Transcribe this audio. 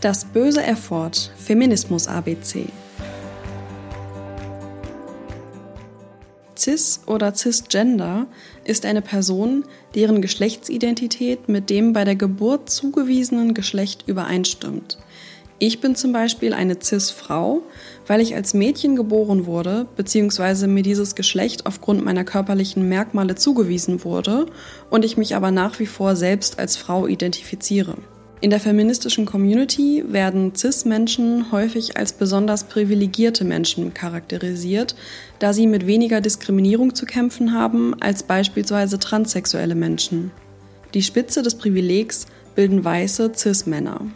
Das böse Erford Feminismus ABC. Cis oder Cisgender ist eine Person, deren Geschlechtsidentität mit dem bei der Geburt zugewiesenen Geschlecht übereinstimmt. Ich bin zum Beispiel eine Cis-Frau, weil ich als Mädchen geboren wurde, beziehungsweise mir dieses Geschlecht aufgrund meiner körperlichen Merkmale zugewiesen wurde und ich mich aber nach wie vor selbst als Frau identifiziere. In der feministischen Community werden CIS-Menschen häufig als besonders privilegierte Menschen charakterisiert, da sie mit weniger Diskriminierung zu kämpfen haben als beispielsweise transsexuelle Menschen. Die Spitze des Privilegs bilden weiße CIS-Männer.